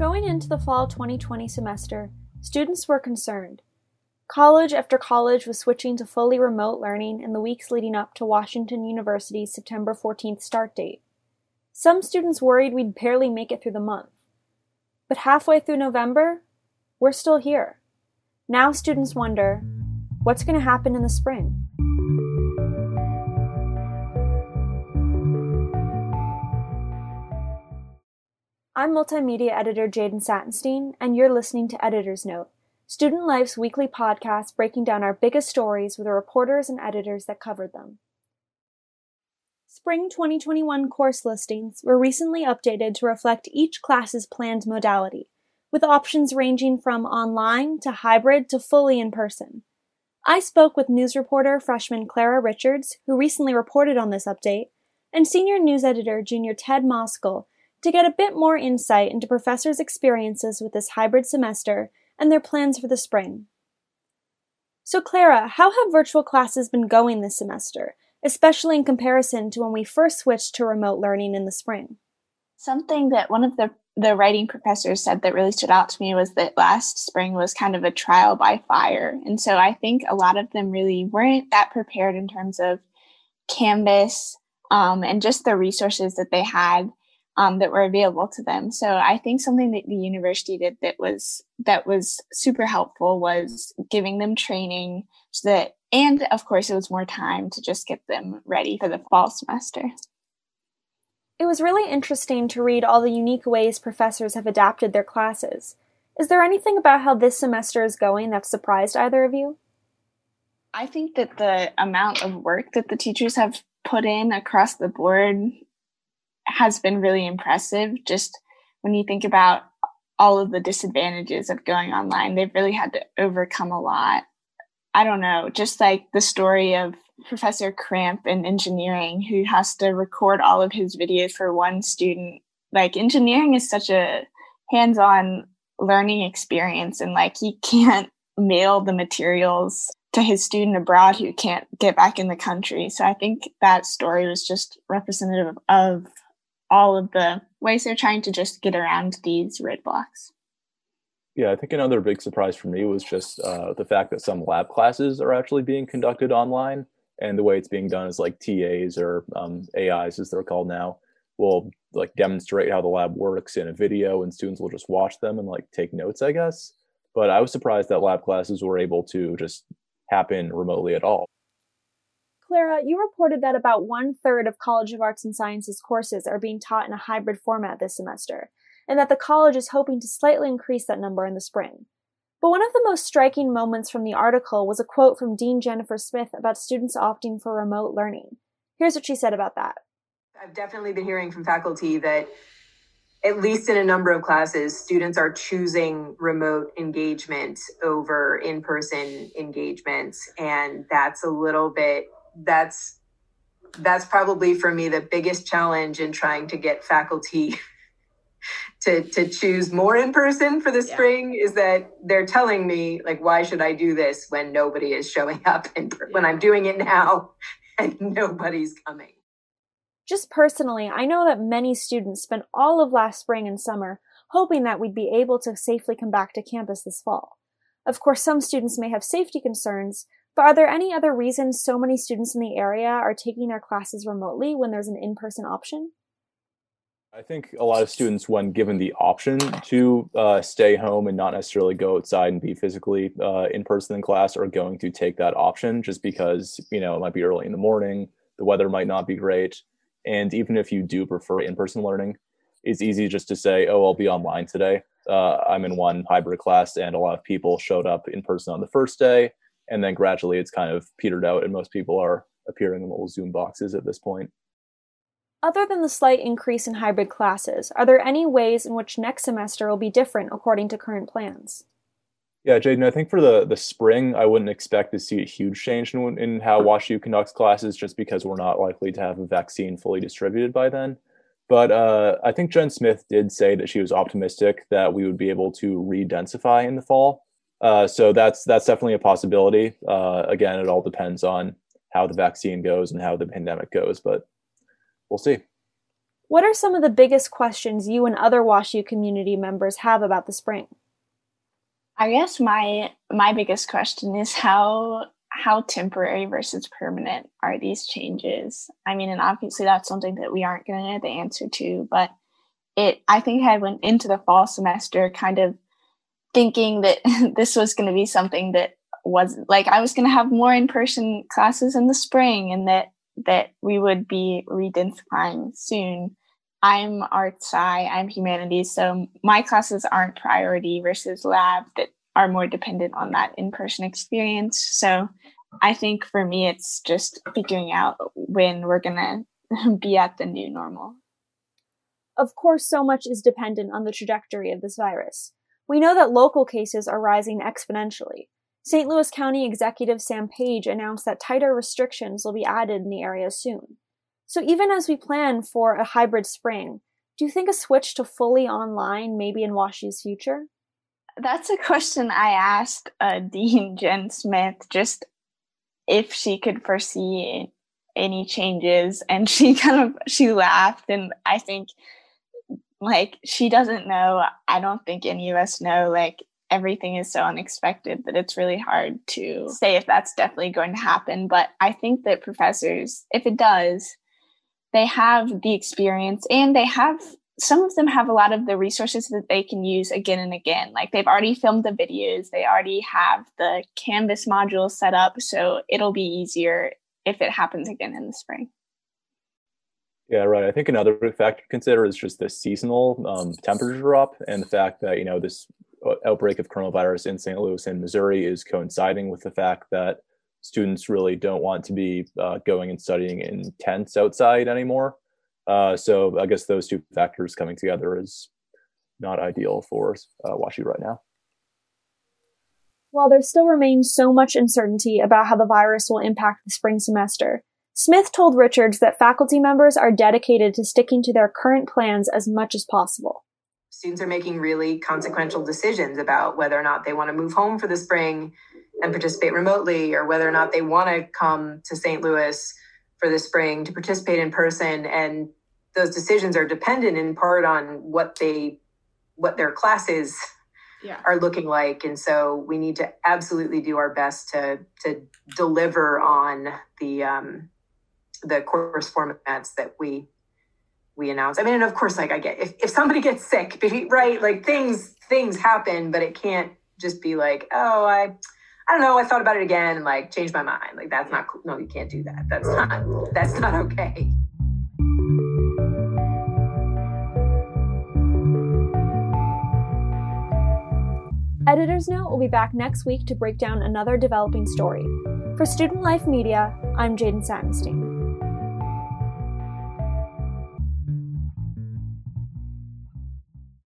Going into the fall 2020 semester, students were concerned. College after college was switching to fully remote learning in the weeks leading up to Washington University's September 14th start date. Some students worried we'd barely make it through the month. But halfway through November, we're still here. Now students wonder what's going to happen in the spring? I'm multimedia editor Jaden Sattenstein, and you're listening to Editor's Note, Student Life's weekly podcast breaking down our biggest stories with the reporters and editors that covered them. Spring 2021 course listings were recently updated to reflect each class's planned modality, with options ranging from online to hybrid to fully in person. I spoke with news reporter freshman Clara Richards, who recently reported on this update, and senior news editor junior Ted Moskal to get a bit more insight into professors' experiences with this hybrid semester and their plans for the spring. So, Clara, how have virtual classes been going this semester, especially in comparison to when we first switched to remote learning in the spring? Something that one of the the writing professors said that really stood out to me was that last spring was kind of a trial by fire. And so I think a lot of them really weren't that prepared in terms of Canvas um, and just the resources that they had um, that were available to them. So I think something that the university did that was that was super helpful was giving them training so that and of course it was more time to just get them ready for the fall semester. It was really interesting to read all the unique ways professors have adapted their classes. Is there anything about how this semester is going that surprised either of you? I think that the amount of work that the teachers have put in across the board has been really impressive. Just when you think about all of the disadvantages of going online, they've really had to overcome a lot. I don't know, just like the story of Professor Cramp in engineering who has to record all of his videos for one student. Like engineering is such a hands-on learning experience and like he can't mail the materials to his student abroad who can't get back in the country. So I think that story was just representative of all of the ways they're trying to just get around these roadblocks. Yeah, I think another big surprise for me was just uh, the fact that some lab classes are actually being conducted online, and the way it's being done is like TAs or um, AIs, as they're called now, will like demonstrate how the lab works in a video, and students will just watch them and like take notes, I guess. But I was surprised that lab classes were able to just happen remotely at all. Clara, you reported that about one third of College of Arts and Sciences courses are being taught in a hybrid format this semester, and that the college is hoping to slightly increase that number in the spring. But one of the most striking moments from the article was a quote from Dean Jennifer Smith about students opting for remote learning. Here's what she said about that. I've definitely been hearing from faculty that at least in a number of classes, students are choosing remote engagement over in person engagement. And that's a little bit that's that's probably for me the biggest challenge in trying to get faculty to to choose more in person for the yeah. spring is that they're telling me like why should I do this when nobody is showing up and yeah. when I'm doing it now and nobody's coming. Just personally, I know that many students spent all of last spring and summer hoping that we'd be able to safely come back to campus this fall. Of course, some students may have safety concerns, but are there any other reasons so many students in the area are taking their classes remotely when there's an in person option? I think a lot of students, when given the option to uh, stay home and not necessarily go outside and be physically uh, in person in class, are going to take that option just because you know it might be early in the morning, the weather might not be great, and even if you do prefer in person learning, it's easy just to say, "Oh, I'll be online today." Uh, I'm in one hybrid class, and a lot of people showed up in person on the first day, and then gradually it's kind of petered out and most people are appearing in little zoom boxes at this point. Other than the slight increase in hybrid classes are there any ways in which next semester will be different according to current plans? Yeah jaden i think for the the spring i wouldn't expect to see a huge change in, in how washu conducts classes just because we're not likely to have a vaccine fully distributed by then. But uh, I think Jen Smith did say that she was optimistic that we would be able to re-densify in the fall. Uh, so that's that's definitely a possibility. Uh, again, it all depends on how the vaccine goes and how the pandemic goes, but we'll see. What are some of the biggest questions you and other WashU community members have about the spring? I guess my my biggest question is how how temporary versus permanent are these changes? I mean, and obviously that's something that we aren't going to know the answer to, but it I think I went into the fall semester kind of thinking that this was going to be something that was like I was going to have more in-person classes in the spring and that that we would be redensifying soon. I'm art sci, I'm humanities, so my classes aren't priority versus lab that are more dependent on that in-person experience. So I think for me it's just figuring out when we're gonna be at the new normal. Of course, so much is dependent on the trajectory of this virus. We know that local cases are rising exponentially. St. Louis County Executive Sam Page announced that tighter restrictions will be added in the area soon. So even as we plan for a hybrid spring, do you think a switch to fully online may be in WashU's future? That's a question I asked uh, Dean Jen Smith just if she could foresee any changes, and she kind of she laughed, and I think like she doesn't know. I don't think any of us know. Like everything is so unexpected that it's really hard to say if that's definitely going to happen. But I think that professors, if it does, they have the experience and they have some of them have a lot of the resources that they can use again and again. Like they've already filmed the videos, they already have the Canvas modules set up, so it'll be easier if it happens again in the spring. Yeah, right. I think another factor to consider is just the seasonal um, temperature drop and the fact that you know this uh, outbreak of coronavirus in St. Louis and Missouri is coinciding with the fact that students really don't want to be uh, going and studying in tents outside anymore. Uh, so I guess those two factors coming together is not ideal for uh, WashU right now. While there still remains so much uncertainty about how the virus will impact the spring semester, Smith told Richards that faculty members are dedicated to sticking to their current plans as much as possible. Students are making really consequential decisions about whether or not they want to move home for the spring and participate remotely or whether or not they want to come to St. Louis for the spring to participate in person and those decisions are dependent in part on what they what their classes yeah. are looking like and so we need to absolutely do our best to to deliver on the um the course formats that we we announce i mean and of course like i get if, if somebody gets sick right like things things happen but it can't just be like oh i I don't know. I thought about it again and like changed my mind. Like that's not cool. No, you can't do that. That's not. That's not okay. Editor's Note will be back next week to break down another developing story. For Student Life Media, I'm Jaden Satinstein.